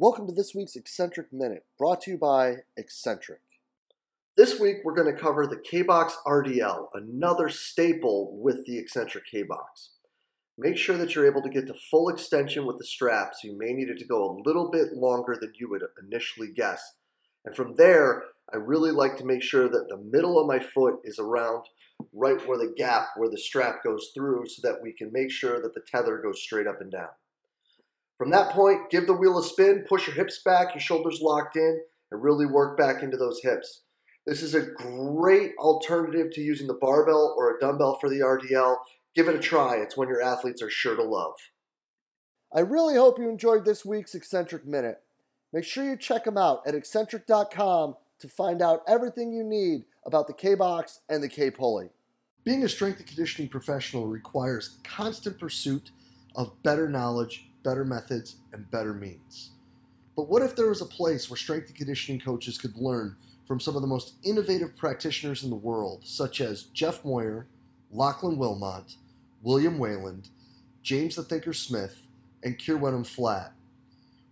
Welcome to this week's Exxentric Minute, brought to you by Exxentric. This week we're going to cover the K-Box RDL, another staple with the Exxentric K-Box. Make sure that you're able to get to full extension with the strap, so you may need it to go a little bit longer than you would initially guess. And from there, I really like to make sure that the middle of my foot is around right where the gap where the strap goes through so that we can make sure that the tether goes straight up and down. From that point, give the wheel a spin, push your hips back, your shoulders locked in, and really work back into those hips. This is a great alternative to using the barbell or a dumbbell for the RDL. Give it a try. It's one your athletes are sure to love. I really hope you enjoyed this week's Exxentric Minute. Make sure you check them out at exxentric.com to find out everything you need about the K Box and the K Pulley. Being a strength and conditioning professional requires constant pursuit of better knowledge better methods, and better means. But what if there was a place where strength and conditioning coaches could learn from some of the most innovative practitioners in the world, such as Jeff Moyer, Lachlan Wilmot, William Wayland, James the Thinker Smith, and Keir Wenham Flatt?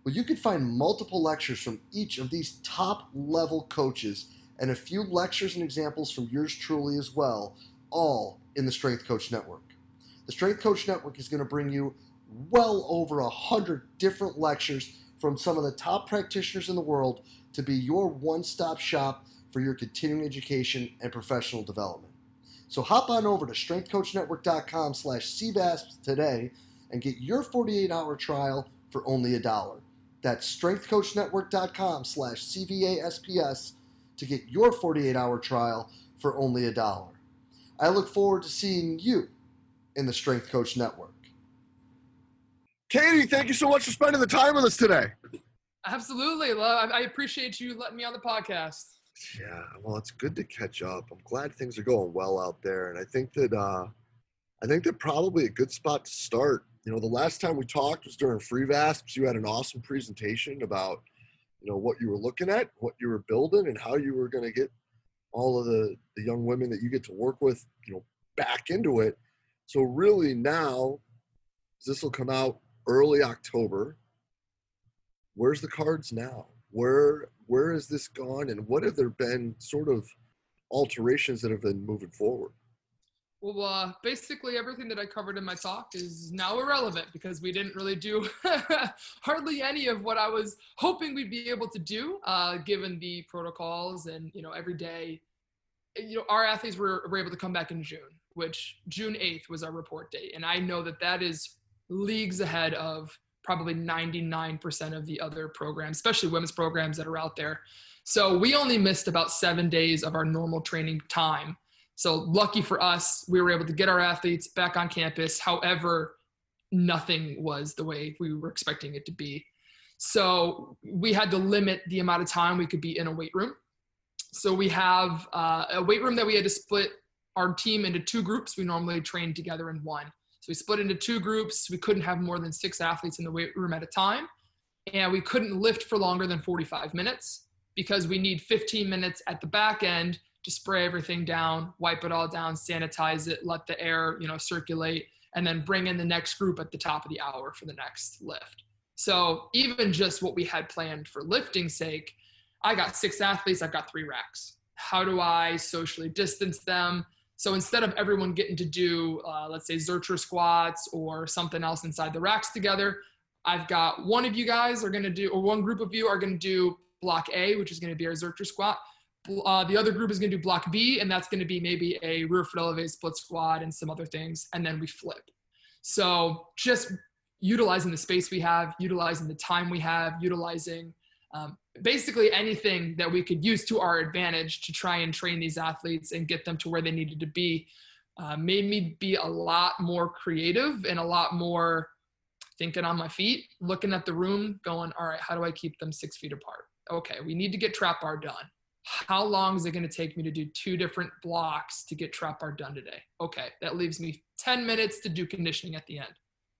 Well, you could find multiple lectures from each of these top level coaches and a few lectures and examples from yours truly as well, all in the Strength Coach Network. The Strength Coach Network is going to bring you well over a hundred different lectures from some of the top practitioners in the world to be your one-stop shop for your continuing education and professional development. So hop on over to strengthcoachnetwork.com slash CVASP today and get your 48-hour trial for only a dollar. That's strengthcoachnetwork.com slash CVASPS to get your 48-hour trial for only a dollar. I look forward to seeing you in the Strength Coach Network. Katie, thank you so much for spending the time with us today. Absolutely. I appreciate you letting me on the podcast. Yeah, well, it's good to catch up. I'm glad things are going well out there, and I think that uh, I think that probably a good spot to start. You know, the last time we talked was during CVASPS. You had an awesome presentation about you know what you were looking at, what you were building, and how you were going to get all of the the young women that you get to work with, you know, back into it. So really now, this will come out early October. Where's the cards now? Where where has this gone, and what have there been sort of alterations that have been moving forward? Well, uh, basically everything that I covered in my talk is now irrelevant because we didn't really do hardly any of what I was hoping we'd be able to do, uh, given the protocols and you know every day. You know, our athletes were, were able to come back in June, which June 8th was our report date, and I know that that is leagues ahead of probably 99% of the other programs, especially women's programs that are out there. So we only missed about seven days of our normal training time. So lucky for us, we were able to get our athletes back on campus. However, nothing was the way we were expecting it to be. So we had to limit the amount of time we could be in a weight room. So we have uh, a weight room that we had to split our team into two groups. We normally train together in one. So we split into two groups. We couldn't have more than six athletes in the weight room at a time. And we couldn't lift for longer than 45 minutes because we need 15 minutes at the back end to spray everything down, wipe it all down, sanitize it, let the air, you know, circulate, and then bring in the next group at the top of the hour for the next lift. So even just what we had planned for lifting sake, I got six athletes, I've got three racks. How do I socially distance them? So instead of everyone getting to do, uh, let's say, Zercher squats or something else inside the racks together, I've got one of you guys are going to do, or one group of you are going to do block A, which is going to be our Zercher squat. Uh, the other group is going to do block B, and that's going to be maybe a rear foot elevated split squat and some other things, and then we flip. So just utilizing the space we have, utilizing the time we have, utilizing um, basically anything that we could use to our advantage to try and train these athletes and get them to where they needed to be uh, made me be a lot more creative and a lot more thinking on my feet, looking at the room, going, all right, how do I keep them six feet apart? Okay, we need to get trap bar done. How long is it going to take me to do two different blocks to get trap bar done today? Okay, that leaves me 10 minutes to do conditioning at the end.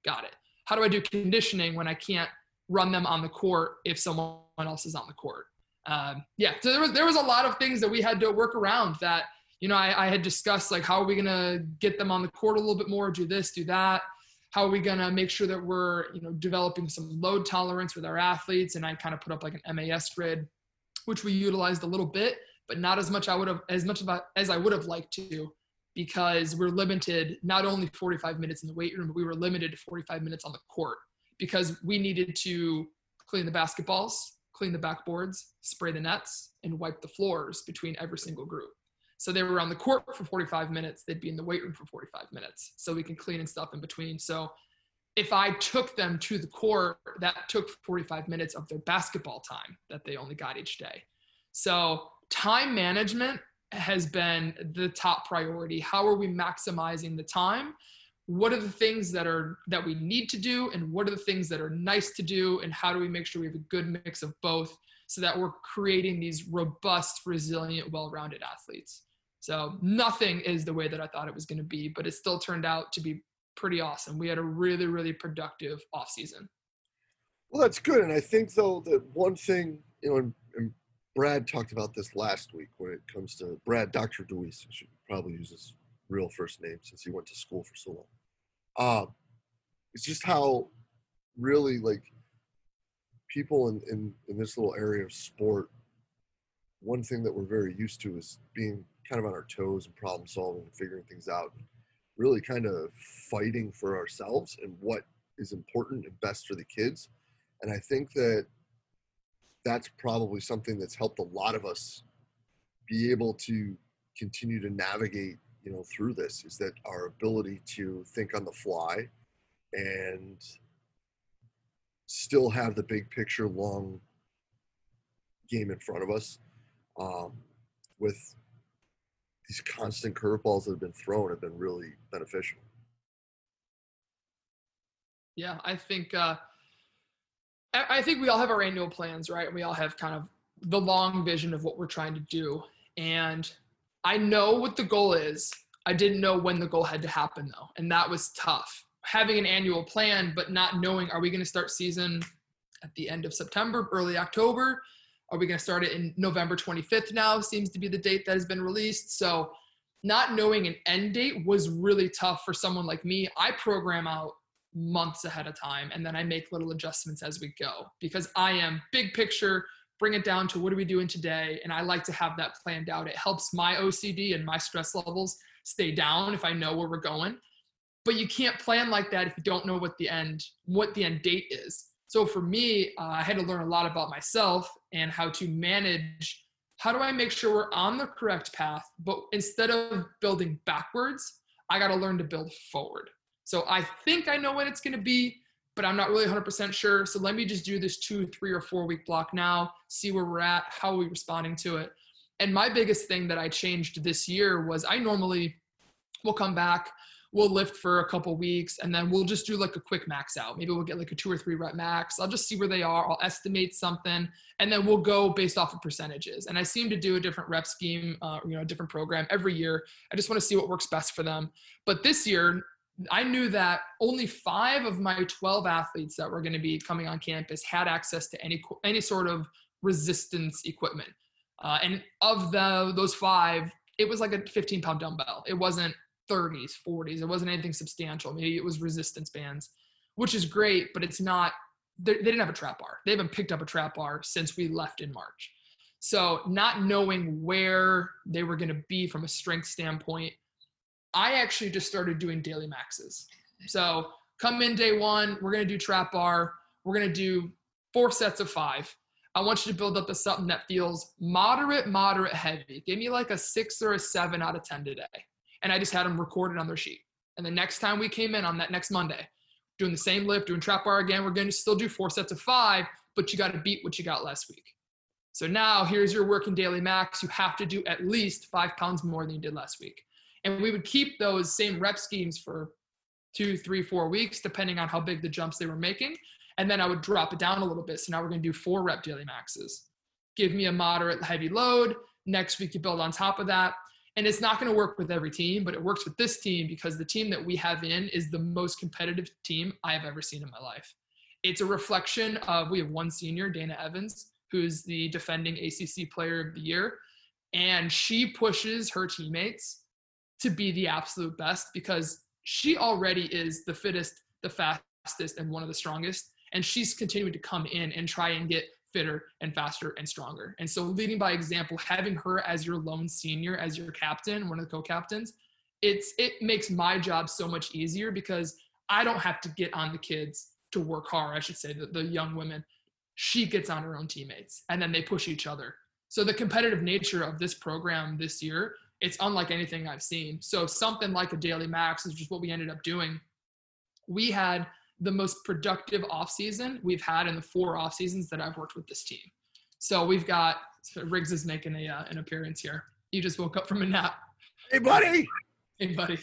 Got it. How do I do conditioning when I can't run them on the court if someone else is on the court. Um, yeah, so there was there was a lot of things that we had to work around that you know I, I had discussed like how are we gonna get them on the court a little bit more, do this, do that. how are we to make sure that we're you know developing some load tolerance with our athletes and i kind of put up like an MAS grid which we utilized a little bit but not as much i would have as much about as i would have liked to because we're limited not only 45 minutes in the weight room but we were limited to 45 minutes on the court because we needed to clean the basketballs clean the backboards spray the nets and wipe the floors between every single group so they were on the court for 45 minutes. They'd be in the weight room for 45 minutes. So we can clean and stuff in between. So if I took them to the court, that took 45 minutes of their basketball time that they only got each day. So time management has been the top priority. How are we maximizing the time? What are the things that are that we need to do and what are the things that are nice to do and how do we make sure we have a good mix of both so that we're creating these robust, resilient, well-rounded athletes. So nothing is the way that I thought it was going to be, but it still turned out to be pretty awesome. We had a really, really productive off season. Well, that's good. And I think though that one thing, you know, and, and Brad talked about this last week when it comes to Brad, Dr. DeWeese, should probably use his real first name since he went to school for so long. Um, it's just how really like people in, in, in this little area of sport, one thing that we're very used to is being kind of on our toes and problem solving and figuring things out really kind of fighting for ourselves and what is important and best for the kids. And i think that that's probably something that's helped a lot of us be able to continue to navigate you know through this is that our ability to think on the fly and still have the big picture long game in front of us um, with these constant curveballs that have been thrown have been really beneficial. Yeah, I think uh, I think we all have our annual plans, right? We all have kind of the long vision of what we're trying to do, and I know what the goal is. I didn't know when the goal had to happen though, and that was tough. Having an annual plan, but not knowing are we going to start season at the end of September, early October? Are we going to start it in November 25th now? Seems to be the date that has been released. So, not knowing an end date was really tough for someone like me. I program out months ahead of time and then I make little adjustments as we go because I am big picture, bring it down to what are we doing today? And I like to have that planned out. It helps my OCD and my stress levels stay down if I know where we're going. But you can't plan like that if you don't know what the end what the end date is. So for me, uh, I had to learn a lot about myself and how to manage. How do I make sure we're on the correct path? But instead of building backwards, I got to learn to build forward. So I think I know when it's going to be, but I'm not really 100% sure. So let me just do this two, three, or four week block now, see where we're at, how are we responding to it. And my biggest thing that I changed this year was I normally will come back we'll lift for a couple weeks and then we'll just do like a quick max out. Maybe we'll get like a two or three rep max. I'll just see where they are. I'll estimate something and then we'll go based off of percentages. And I seem to do a different rep scheme, uh, you know, a different program every year. I just want to see what works best for them. But this year, I knew that only five of my 12 athletes that were going to be coming on campus had access to any any sort of resistance equipment. Uh, and of the those five, it was like a 15 pound dumbbell. It wasn't 30s, 40s. It wasn't anything substantial. Maybe it was resistance bands, which is great, but it's not, they didn't have a trap bar. They haven't picked up a trap bar since we left in March. So, not knowing where they were going to be from a strength standpoint, I actually just started doing daily maxes. So, come in day one, we're going to do trap bar. We're going to do four sets of five. I want you to build up to something that feels moderate, moderate heavy. Give me like a six or a seven out of 10 today and I just had them recorded on their sheet. And the next time we came in on that next Monday, doing the same lift, doing trap bar again, we're going to still do four sets of five, but you got to beat what you got last week. So now here's your working daily max. You have to do at least five pounds more than you did last week. And we would keep those same rep schemes for two, three, four weeks, depending on how big the jumps they were making. And then I would drop it down a little bit. So now we're going to do four rep daily maxes. Give me a moderate heavy load. Next week, you build on top of that and it's not going to work with every team, but it works with this team because the team that we have in is the most competitive team I have ever seen in my life. It's a reflection of we have one senior, Dana Evans, who's the defending ACC player of the year, and she pushes her teammates to be the absolute best because she already is the fittest the fastest and one of the strongest. And she's continuing to come in and try and get fitter and faster and stronger. And so leading by example, having her as your lone senior, as your captain, one of the co-captains, it's it makes my job so much easier because I don't have to get on the kids to work hard, I should say, the, the young women. She gets on her own teammates and then they push each other. So the competitive nature of this program this year, it's unlike anything I've seen. So something like a daily max is just what we ended up doing. We had the most productive off season we've had in the four off seasons that I've worked with this team. So we've got Riggs is making a uh, an appearance here. You just woke up from a nap. Hey, buddy. Hey, buddy.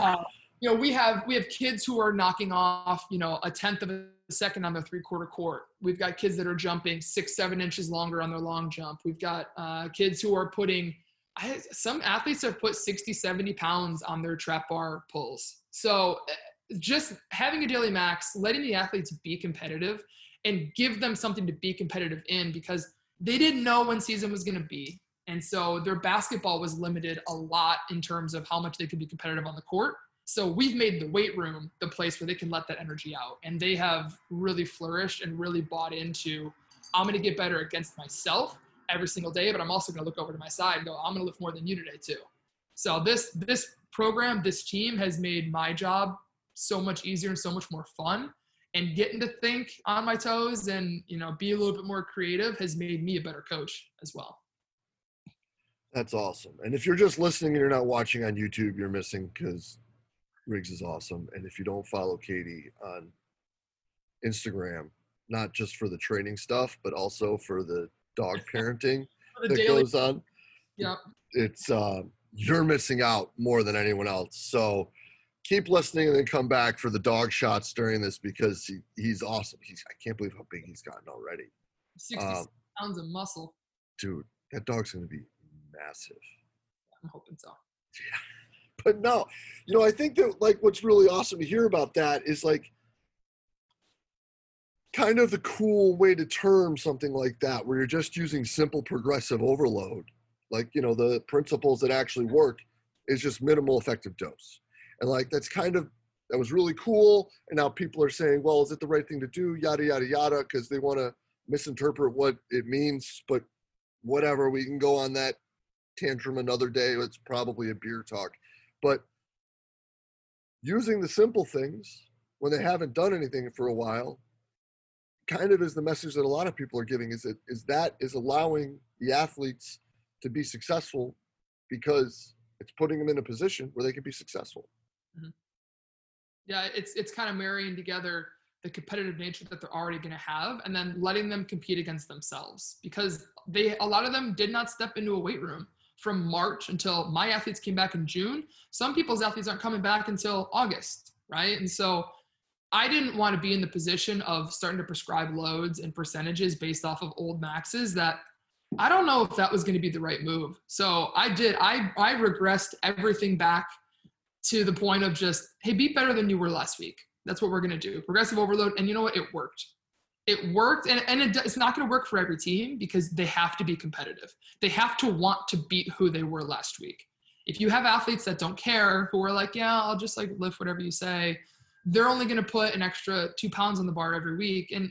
Uh, you know, we have we have kids who are knocking off, you know, a tenth of a second on their three quarter court. We've got kids that are jumping six, seven inches longer on their long jump. We've got uh, kids who are putting. I, some athletes have put 60, 70 pounds on their trap bar pulls. So eh, just having a daily max, letting the athletes be competitive and give them something to be competitive in because they didn't know when season was going to be. And so their basketball was limited a lot in terms of how much they could be competitive on the court. So we've made the weight room the place where they can let that energy out. And they have really flourished and really bought into I'm going to get better against myself every single day, but I'm also going to look over to my side and go, I'm going to lift more than you today too. So this this program, this team has made my job so much easier and so much more fun. And getting to think on my toes and you know be a little bit more creative has made me a better coach as well. That's awesome. And if you're just listening and you're not watching on YouTube, you're missing because Riggs is awesome. And if you don't follow Katie on Instagram, not just for the training stuff, but also for the dog parenting that daily- goes on, Yep. it's uh, you're missing out more than anyone else. So keep listening and then come back for the dog shots during this because he, he's awesome. He's I can't believe how big he's gotten already. 60 Um, pounds of muscle. dude, that dog's gonna be massive. I'm hoping so. Yeah. but no, you know, I think that like what's really awesome to hear about that is like kind of the cool way to term something like that, where you're just using simple progressive overload, like you know the principles that actually work is just minimal effective dose, and like that's kind of that was really cool. And now people are saying, well, is it the right thing to do? Yada yada yada, because they want to misinterpret what it means. But whatever, we can go on that tantrum another day. It's probably a beer talk but using the simple things when they haven't done anything for a while kind of is the message that a lot of people are giving is that is that is allowing the athletes to be successful because it's putting them in a position where they can be successful mm-hmm. Yeah, it's it's kind of marrying together the competitive nature that they're already going to have and then letting them compete against themselves because they a lot of them did not step into a weight room from March until my athletes came back in June. Some people's athletes aren't coming back until August, right? And so I didn't want to be in the position of starting to prescribe loads and percentages based off of old maxes that I don't know if that was going to be the right move. So I did I I regressed everything back to the point of just, hey, be better than you were last week. That's what we're going to do. Progressive overload. And you know what? It worked. It worked. And, and it, it's not going to work for every team because they have to be competitive. They have to want to beat who they were last week. If you have athletes that don't care, who are like, yeah, I'll just like lift whatever you say, they're only going to put an extra two pounds on the bar every week. And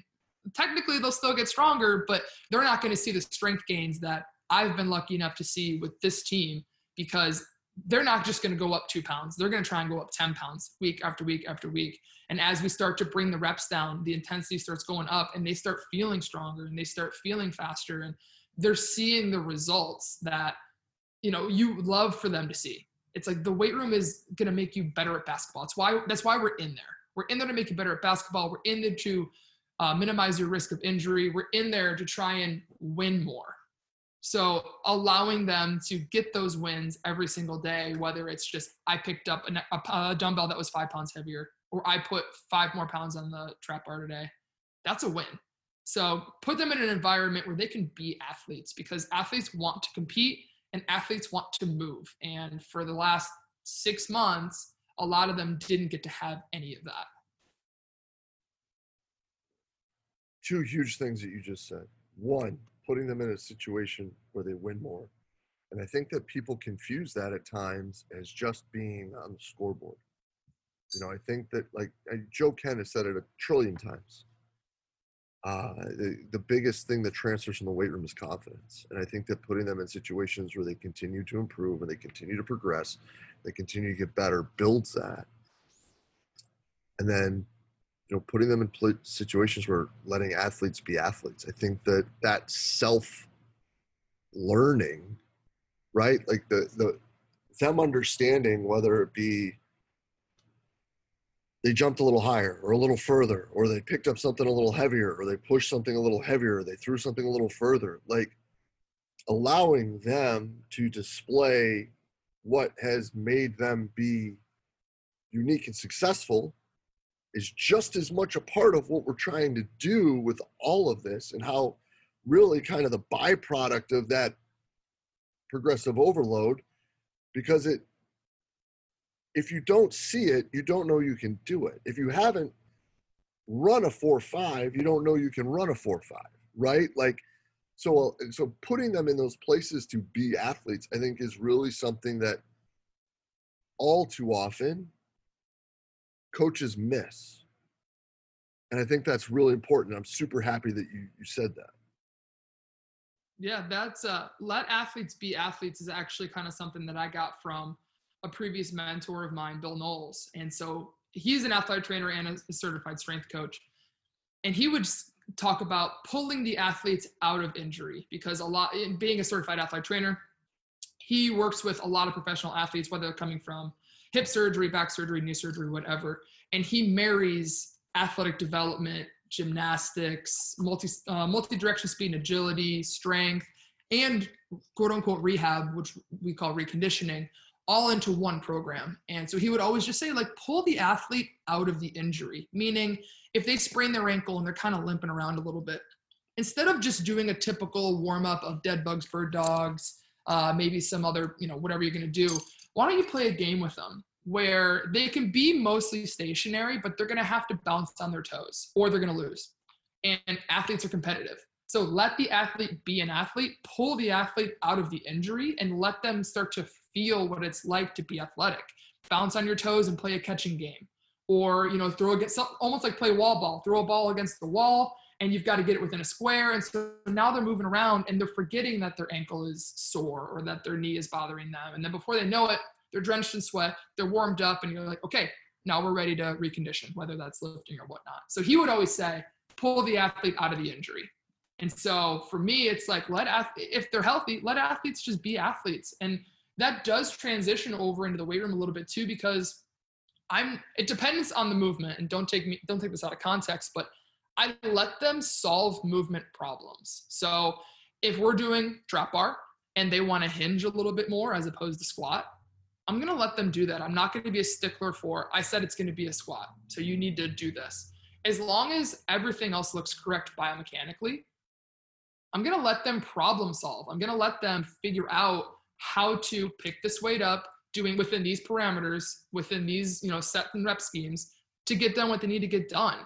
technically they'll still get stronger, but they're not going to see the strength gains that I've been lucky enough to see with this team because they're not just going to go up two pounds. They're going to try and go up 10 pounds week after week after week. And as we start to bring the reps down, the intensity starts going up and they start feeling stronger and they start feeling faster and they're seeing the results that, you know, you love for them to see. It's like the weight room is going to make you better at basketball. It's why, that's why we're in there. We're in there to make you better at basketball. We're in there to uh, minimize your risk of injury. We're in there to try and win more. So allowing them to get those wins every single day, whether it's just I picked up a, a, dumbbell that was five pounds heavier, or I put five more pounds on the trap bar today, that's a win. So put them in an environment where they can be athletes because athletes want to compete and athletes want to move. And for the last six months, a lot of them didn't get to have any of that. two huge things that you just said one putting them in a situation where they win more and i think that people confuse that at times as just being on the scoreboard You know, I think that like Joe Kenn has said it a trillion times. Uh, the, the biggest thing that transfers from the weight room is confidence. And I think that putting them in situations where they continue to improve and they continue to progress, they continue to get better, builds that. And then, you know, putting them in situations where letting athletes be athletes. I think that that self learning, right? Like the, the, them understanding whether it be they jumped a little higher or a little further, or they picked up something a little heavier, or they pushed something a little heavier, or they threw something a little further. Like allowing them to display what has made them be unique and successful is just as much a part of what we're trying to do with all of this and how really kind of the byproduct of that progressive overload because it if you don't see it, you don't know you can do it. If you haven't run a four five, you don't know you can run a four five, right? Like, so so putting them in those places to be athletes, I think, is really something that all too often coaches miss, and I think that's really important. I'm super happy that you you said that. Yeah, that's uh, let athletes be athletes is actually kind of something that I got from a previous mentor of mine, Bill Knowles. And so he's an athletic trainer and a certified strength coach. And he would talk about pulling the athletes out of injury because a lot, being a certified athletic trainer, he works with a lot of professional athletes, whether they're coming from hip surgery, back surgery, knee surgery, whatever. And he marries athletic development, gymnastics, multi uh, multi-direction speed and agility, strength, and quote unquote rehab, which we call reconditioning, all into one program. And so he would always just say, like, pull the athlete out of the injury, meaning if they sprain their ankle and they're kind of limping around a little bit, instead of just doing a typical warm up of dead bugs, bird dogs, uh, maybe some other, you know, whatever you're going to do, why don't you play a game with them where they can be mostly stationary, but they're going to have to bounce on their toes or they're going to lose. And athletes are competitive. So let the athlete be an athlete, pull the athlete out of the injury, and let them start to feel what it's like to be athletic. Bounce on your toes and play a catching game. Or, you know, throw against almost like play wall ball, throw a ball against the wall and you've got to get it within a square. And so now they're moving around and they're forgetting that their ankle is sore or that their knee is bothering them. And then before they know it, they're drenched in sweat, they're warmed up, and you're like, okay, now we're ready to recondition, whether that's lifting or whatnot. So he would always say, pull the athlete out of the injury. And so for me, it's like let if they're healthy, let athletes just be athletes. And that does transition over into the weight room a little bit too because I'm it depends on the movement and don't take me don't take this out of context, but I let them solve movement problems. So if we're doing trap bar and they want to hinge a little bit more as opposed to squat, I'm going to let them do that. I'm not going to be a stickler for I said it's going to be a squat. So you need to do this. As long as everything else looks correct biomechanically, I'm going to let them problem solve. I'm going to let them figure out how to pick this weight up doing within these parameters within these you know set and rep schemes to get done what they need to get done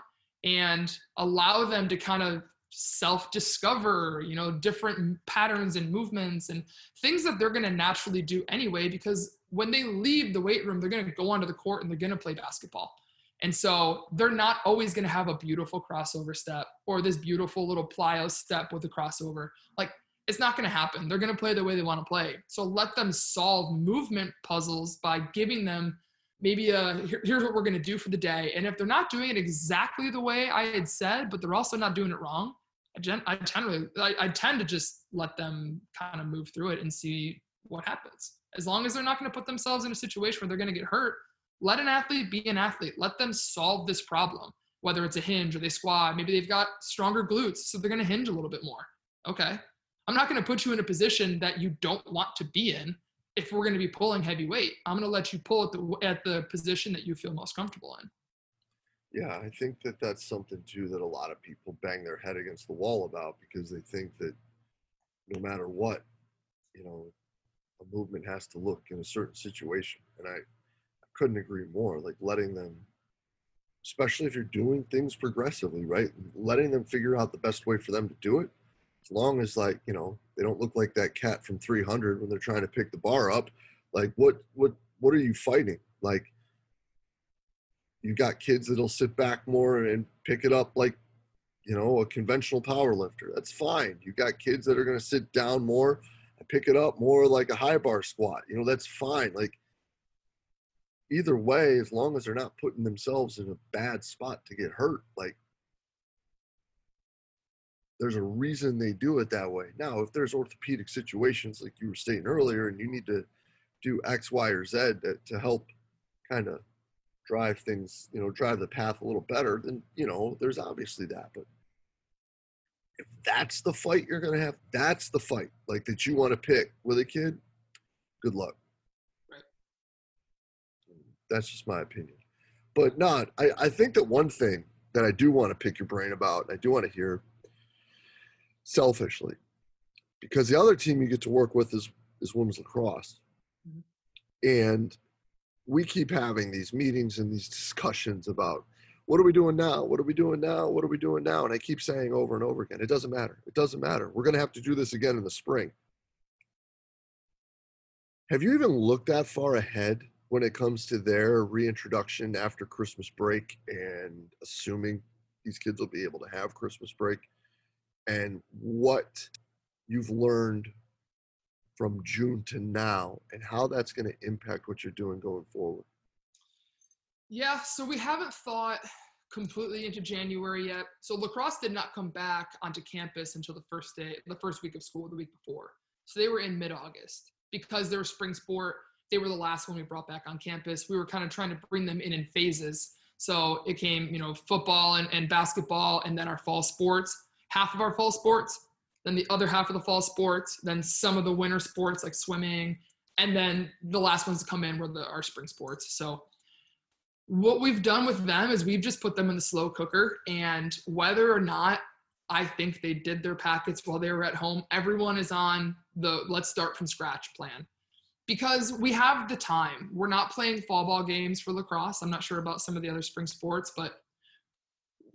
and allow them to kind of self discover you know different patterns and movements and things that they're going to naturally do anyway because when they leave the weight room they're going to go onto the court and they're going to play basketball. And so they're not always going to have a beautiful crossover step or this beautiful little plyo step with a crossover. Like it's not going to happen. They're going to play the way they want to play. So let them solve movement puzzles by giving them maybe a here, here's what we're going to do for the day. And if they're not doing it exactly the way I had said, but they're also not doing it wrong, I, gen, I to I, I tend to just let them kind of move through it and see what happens. As long as they're not going to put themselves in a situation where they're going to get hurt, let an athlete be an athlete. Let them solve this problem, whether it's a hinge or they squat. Maybe they've got stronger glutes, so they're going to hinge a little bit more. Okay, I'm not going to put you in a position that you don't want to be in if we're going to be pulling heavy weight. I'm going to let you pull at the at the position that you feel most comfortable in. Yeah, I think that that's something too that a lot of people bang their head against the wall about because they think that no matter what, you know, a movement has to look in a certain situation. And I, I couldn't agree more. Like letting them, especially if you're doing things progressively, right? Letting them figure out the best way for them to do it as long as like you know they don't look like that cat from 300 when they're trying to pick the bar up like what what what are you fighting? Like you've got kids that'll sit back more and pick it up like you know a conventional power lifter. That's fine. You've got kids that are going to sit down more and pick it up more like a high bar squat. You know that's fine. Like either way as long as they're not putting themselves in a bad spot to get hurt like there's a reason they do it that way now if there's orthopedic situations like you were stating earlier and you need to do x y or z to, to help kind of drive things, you know, drive the path a little better, then, you know, there's obviously that. But if that's the fight you're going to have, that's the fight like that you want to pick with a kid, good luck. Right. That's just my opinion. But not, I, I think that one thing that I do want to pick your brain about, I do want to hear selfishly, because the other team you get to work with is, is women's lacrosse. Mm-hmm. And we keep having these meetings and these discussions about what are we doing now? What are we doing now? What are we doing now? And I keep saying over and over again, it doesn't matter. It doesn't matter. We're going to have to do this again in the spring. Have you even looked that far ahead when it comes to their reintroduction after Christmas break and assuming these kids will be able to have Christmas break and what you've learned from June to now and how that's going to impact what you're doing going forward? Yeah, so we haven't thought completely into January yet. So lacrosse did not come back onto campus until the first day, the first week of school, the week before. So they were in mid-August because they were spring sport. They were the last one we brought back on campus. We were kind of trying to bring them in in phases. So it came, you know, football and, and basketball, and then our fall sports. Half of our fall sports then the other half of the fall sports, then some of the winter sports like swimming, and then the last ones to come in were the our spring sports. So what we've done with them is we've just put them in the slow cooker and whether or not I think they did their packets while they were at home, everyone is on the let's start from scratch plan. Because we have the time. We're not playing fall ball games for lacrosse. I'm not sure about some of the other spring sports, but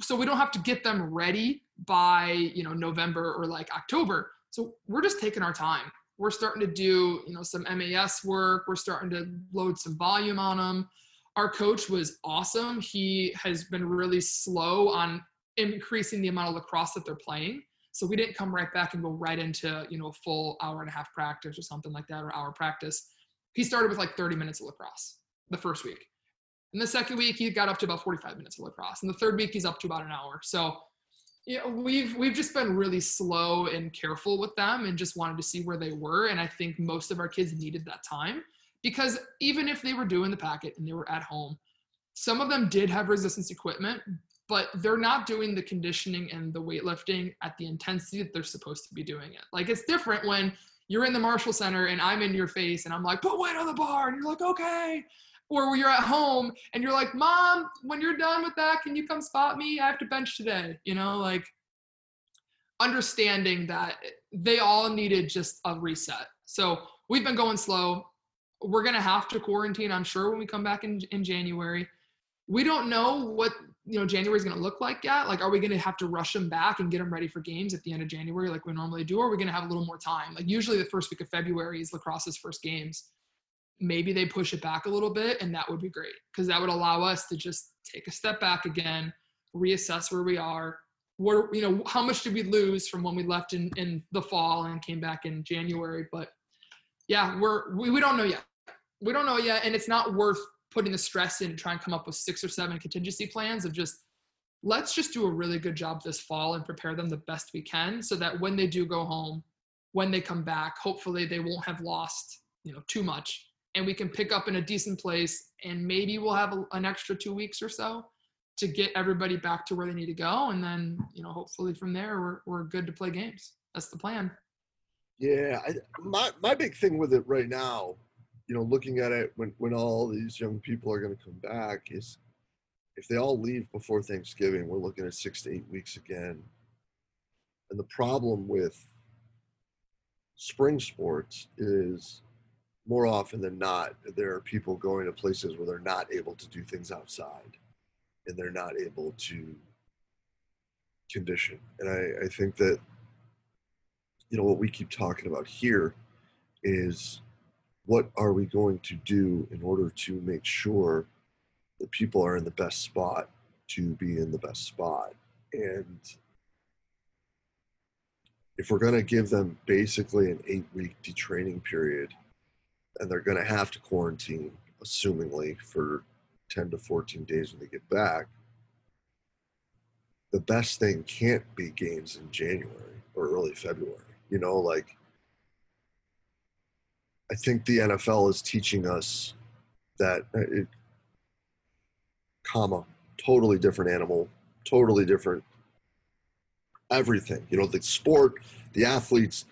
so we don't have to get them ready by you know november or like october. So we're just taking our time. We're starting to do you know some MAS work. We're starting to load some volume on them our coach was awesome. He has been really slow on increasing the amount of lacrosse that they're playing. So we didn't come right back and go right into you know a full hour and a half practice or something like that or hour practice. He started with like 30 minutes of lacrosse the first week. And the second week, he got up to about 45 minutes of lacrosse. And the third week, he's up to about an hour. So, know, we've we've just been really slow and careful with them, and just wanted to see where they were. And I think most of our kids needed that time because even if they were doing the packet and they were at home, some of them did have resistance equipment, but they're not doing the conditioning and the weightlifting at the intensity that they're supposed to be doing it. Like it's different when you're in the Marshall Center and I'm in your face and I'm like, put weight on the bar, and you're like, okay or you're at home and you're like, Mom, when you're done with that, can you come spot me? I have to bench today. You know, like understanding that they all needed just a reset. So we've been going slow. We're gonna have to quarantine, I'm sure, when we come back in, in January. We don't know what you know January is going to look like yet. Like, are we going to have to rush them back and get them ready for games at the end of January, like we normally do, or are we going to have a little more time? Like, usually the first week of February is lacrosse's first games maybe they push it back a little bit and that would be great because that would allow us to just take a step back again reassess where we are. What you know how much did we lose from when we left in in the fall and came back in january? But yeah we're we, we don't know yet. We don't know yet and it's not worth putting the stress in to try and come up with six or seven contingency plans of just let's just do a really good job this fall and prepare them the best we can so that when they do go home when they come back hopefully they won't have lost you know too much and we can pick up in a decent place and maybe we'll have a, an extra two weeks or so to get everybody back to where they need to go and then you know hopefully from there we're, we're good to play games. That's the plan. Yeah I, my, my big thing with it right now you know looking at it when, when all these young people are going to come back is if they all leave before thanksgiving we're looking at six to eight weeks again. And the problem with spring sports is more often than not, there are people going to places where they're not able to do things outside and they're not able to condition. And I, I think that, you know, what we keep talking about here is what are we going to do in order to make sure that people are in the best spot to be in the best spot. And if we're going to give them basically an eight week detraining period, and they're going to have to quarantine, assumingly, for 10 to 14 days when they get back, the best thing can't be games in January or early February. You know, like, I think the NFL is teaching us that uh, it, comma, totally different animal, totally different everything. You know, the sport, the athletes,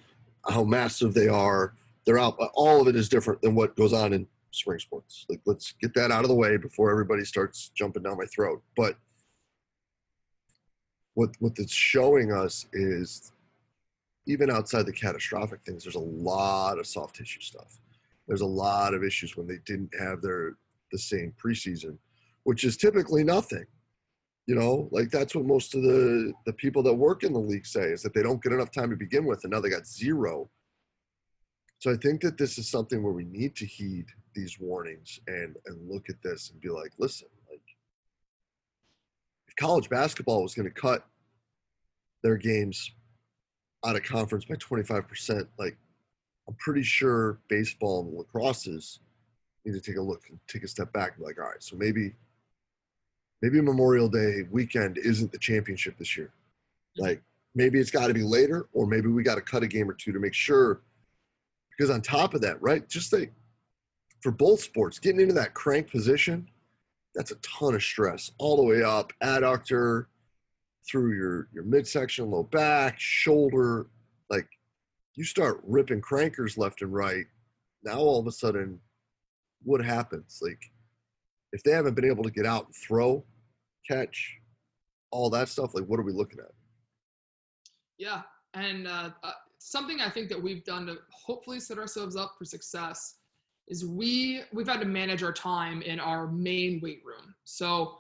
how massive they are, they're out. All of it is different than what goes on in spring sports. Like, let's get that out of the way before everybody starts jumping down my throat. But what what it's showing us is even outside the catastrophic things, there's a lot of soft tissue stuff. There's a lot of issues when they didn't have their the same preseason, which is typically nothing. You know, like that's what most of the the people that work in the league say is that they don't get enough time to begin with, and now they got zero. So I think that this is something where we need to heed these warnings and and look at this and be like, listen, like if college basketball was going to cut their games out of conference by 25%, like I'm pretty sure baseball and lacrosses need to take a look and take a step back and be like, all right, so maybe maybe Memorial Day weekend isn't the championship this year. Mm-hmm. Like maybe it's got to be later, or maybe we got to cut a game or two to make sure. Because on top of that, right, just like for both sports, getting into that crank position, that's a ton of stress all the way up, adductor, through your your midsection, low back, shoulder. Like you start ripping crankers left and right. Now all of a sudden, what happens? Like if they haven't been able to get out and throw, catch, all that stuff, like what are we looking at? Yeah, and uh, uh, something I think that we've done to hopefully set ourselves up for success is we we've had to manage our time in our main weight room. So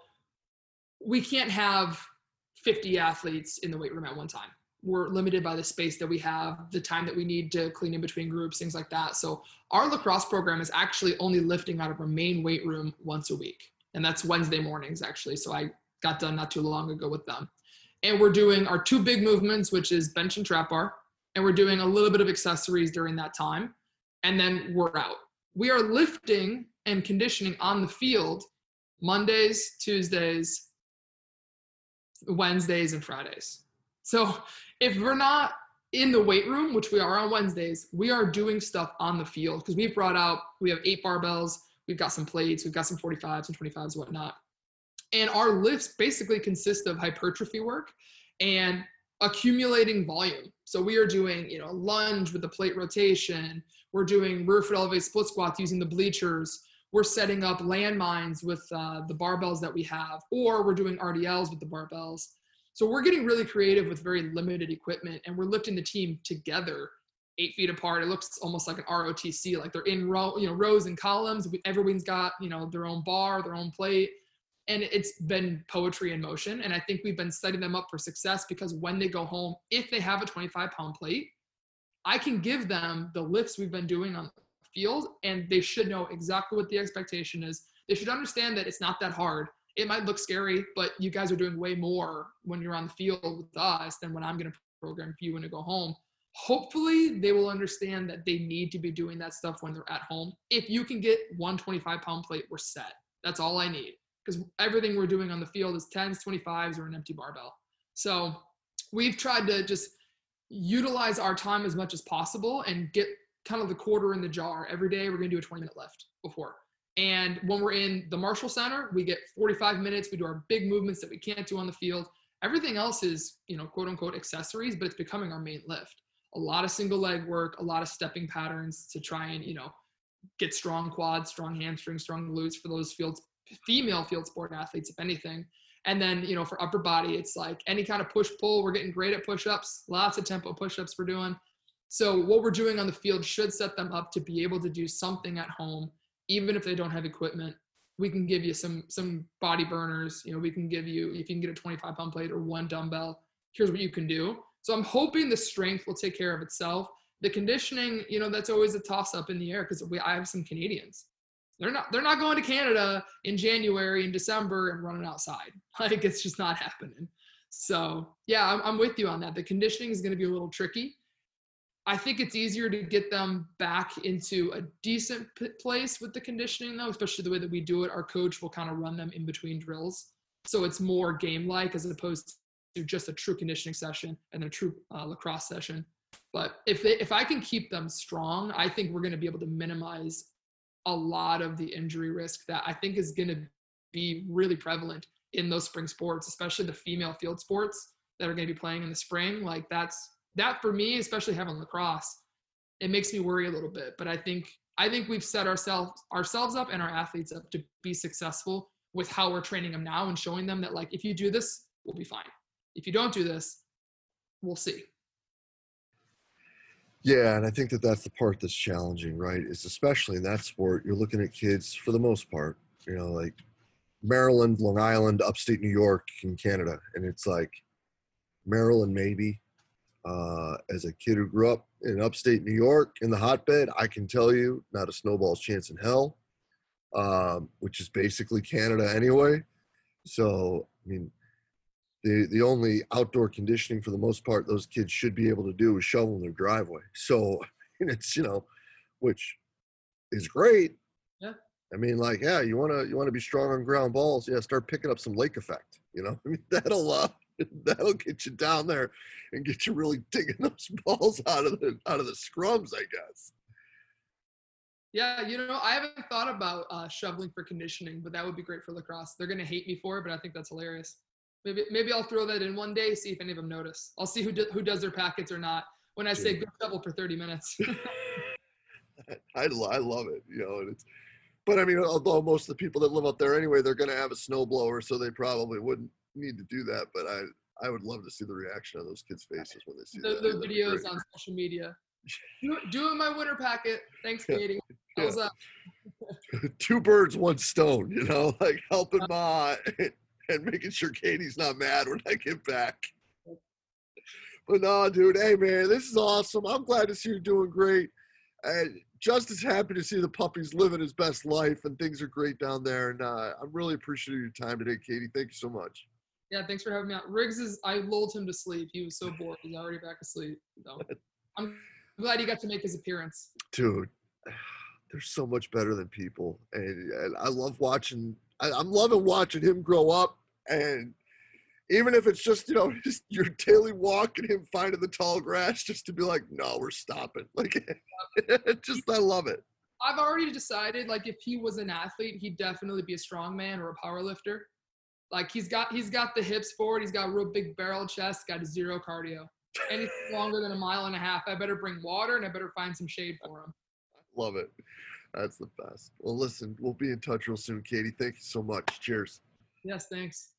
we can't have 50 athletes in the weight room at one time. We're limited by the space that we have, the time that we need to clean in between groups, things like that. So our lacrosse program is actually only lifting out of our main weight room once a week. And that's Wednesday mornings actually. So I got done not too long ago with them. And we're doing our two big movements, which is bench and trap bar. And we're doing a little bit of accessories during that time. And then we're out. We are lifting and conditioning on the field Mondays, Tuesdays, Wednesdays and Fridays. So if we're not in the weight room, which we are on Wednesdays, we are doing stuff on the field because we've brought out, we have eight barbells, we've got some plates, we've got some 45s and 25s, whatnot. And our lifts basically consist of hypertrophy work and accumulating volume. So we are doing, you know, lunge with the plate rotation. We're doing rear elevated split squats using the bleachers we're setting up landmines with uh, the barbells that we have, or we're doing RDLs with the barbells. So we're getting really creative with very limited equipment, and we're lifting the team together, eight feet apart. It looks almost like an ROTC, like they're in row, you know, rows and columns. Everyone's got you know their own bar, their own plate, and it's been poetry in motion. And I think we've been setting them up for success because when they go home, if they have a 25 pound plate, I can give them the lifts we've been doing on the field and they should know exactly what the expectation is. They should understand that it's not that hard. It might look scary, but you guys are doing way more when you're on the field with us than when I'm going to program for you when you go home. Hopefully, they will understand that they need to be doing that stuff when they're at home. If you can get one 25 pound plate, we're set. That's all I need because everything we're doing on the field is 10s, 25s, or an empty barbell. So we've tried to just utilize our time as much as possible and get kind of the quarter in the jar. Every day we're going to do a 20 minute lift before. And when we're in the Marshall Center, we get 45 minutes. We do our big movements that we can't do on the field. Everything else is, you know, quote unquote accessories, but it's becoming our main lift. A lot of single leg work, a lot of stepping patterns to try and, you know, get strong quads, strong hamstrings, strong glutes for those fields, female field sport athletes, if anything. And then, you know, for upper body, it's like any kind of push pull. We're getting great at push ups, lots of tempo push ups we're doing. So what we're doing on the field should set them up to be able to do something at home, even if they don't have equipment. We can give you some some body burners. You know, we can give you if you can get a 25 pound plate or one dumbbell. Here's what you can do. So I'm hoping the strength will take care of itself. The conditioning, you know, that's always a toss up in the air because we I have some Canadians. They're not they're not going to Canada in January and December and running outside. Like it's just not happening. So yeah, I'm, I'm with you on that. The conditioning is going to be a little tricky. I think it's easier to get them back into a decent p- place with the conditioning, though, especially the way that we do it. Our coach will kind of run them in between drills. So it's more game like as opposed to just a true conditioning session and a true uh, lacrosse session. But if, they, if I can keep them strong, I think we're going to be able to minimize a lot of the injury risk that I think is going to be really prevalent in those spring sports, especially the female field sports that are going to be playing in the spring. Like that's that for me, especially having lacrosse, it makes me worry a little bit. But I think I think we've set ourselves ourselves up and our athletes up to be successful with how we're training them now and showing them that like if you do this, we'll be fine. If you don't do this, we'll see. Yeah, and I think that that's the part that's challenging, right? Is especially in that sport, you're looking at kids for the most part, you know, like Maryland, Long Island, upstate New York, in Canada, and it's like Maryland maybe, uh, as a kid who grew up in upstate New York in the hotbed, I can tell you, not a snowball's chance in hell, um, which is basically Canada anyway. So, I mean, the the only outdoor conditioning for the most part those kids should be able to do is shovel in their driveway. So, it's you know, which is great. Yeah. I mean, like, yeah, you wanna you wanna be strong on ground balls. Yeah, start picking up some lake effect. You know, I mean, that'll uh, that'll get you down there and get you really digging those balls out of the out of the scrums, I guess. Yeah, you know, I haven't thought about uh, shoveling for conditioning, but that would be great for lacrosse. They're gonna hate me for it, but I think that's hilarious. Maybe maybe I'll throw that in one day, see if any of them notice. I'll see who do, who does their packets or not. When I say good shovel for 30 minutes. I, I love it, you know, and it's but I mean, although most of the people that live up there anyway, they're going to have a snowblower, so they probably wouldn't need to do that. But I, I would love to see the reaction on those kids' faces when they see the, that. The videos on social media. Do, doing my winter packet. Thanks, Katie. How's yeah. that? Two birds, one stone. You know, like helping uh, Ma and making sure Katie's not mad when I get back. But no, dude. Hey, man, this is awesome. I'm glad to see you're doing great. And just as happy to see the puppies living his best life and things are great down there. And uh, I'm really appreciative of your time today, Katie. Thank you so much. Yeah, thanks for having me out. Riggs is I lulled him to sleep. He was so bored. He's already back asleep. So I'm glad he got to make his appearance. Dude, they're so much better than people. And, and I love watching I, I'm loving watching him grow up and even if it's just you know just your daily walk and him finding the tall grass just to be like no we're stopping. Like just i love it. I've already decided like if he was an athlete he'd definitely be a strong man or a power lifter. Like he's got he's got the hips forward he's got a real big barrel chest got zero cardio. Anything longer than a mile and a half i better bring water and i better find some shade for him. Love it that's the best. Well listen we'll be in touch real soon katie. Thank you so much. Cheers. Yes thanks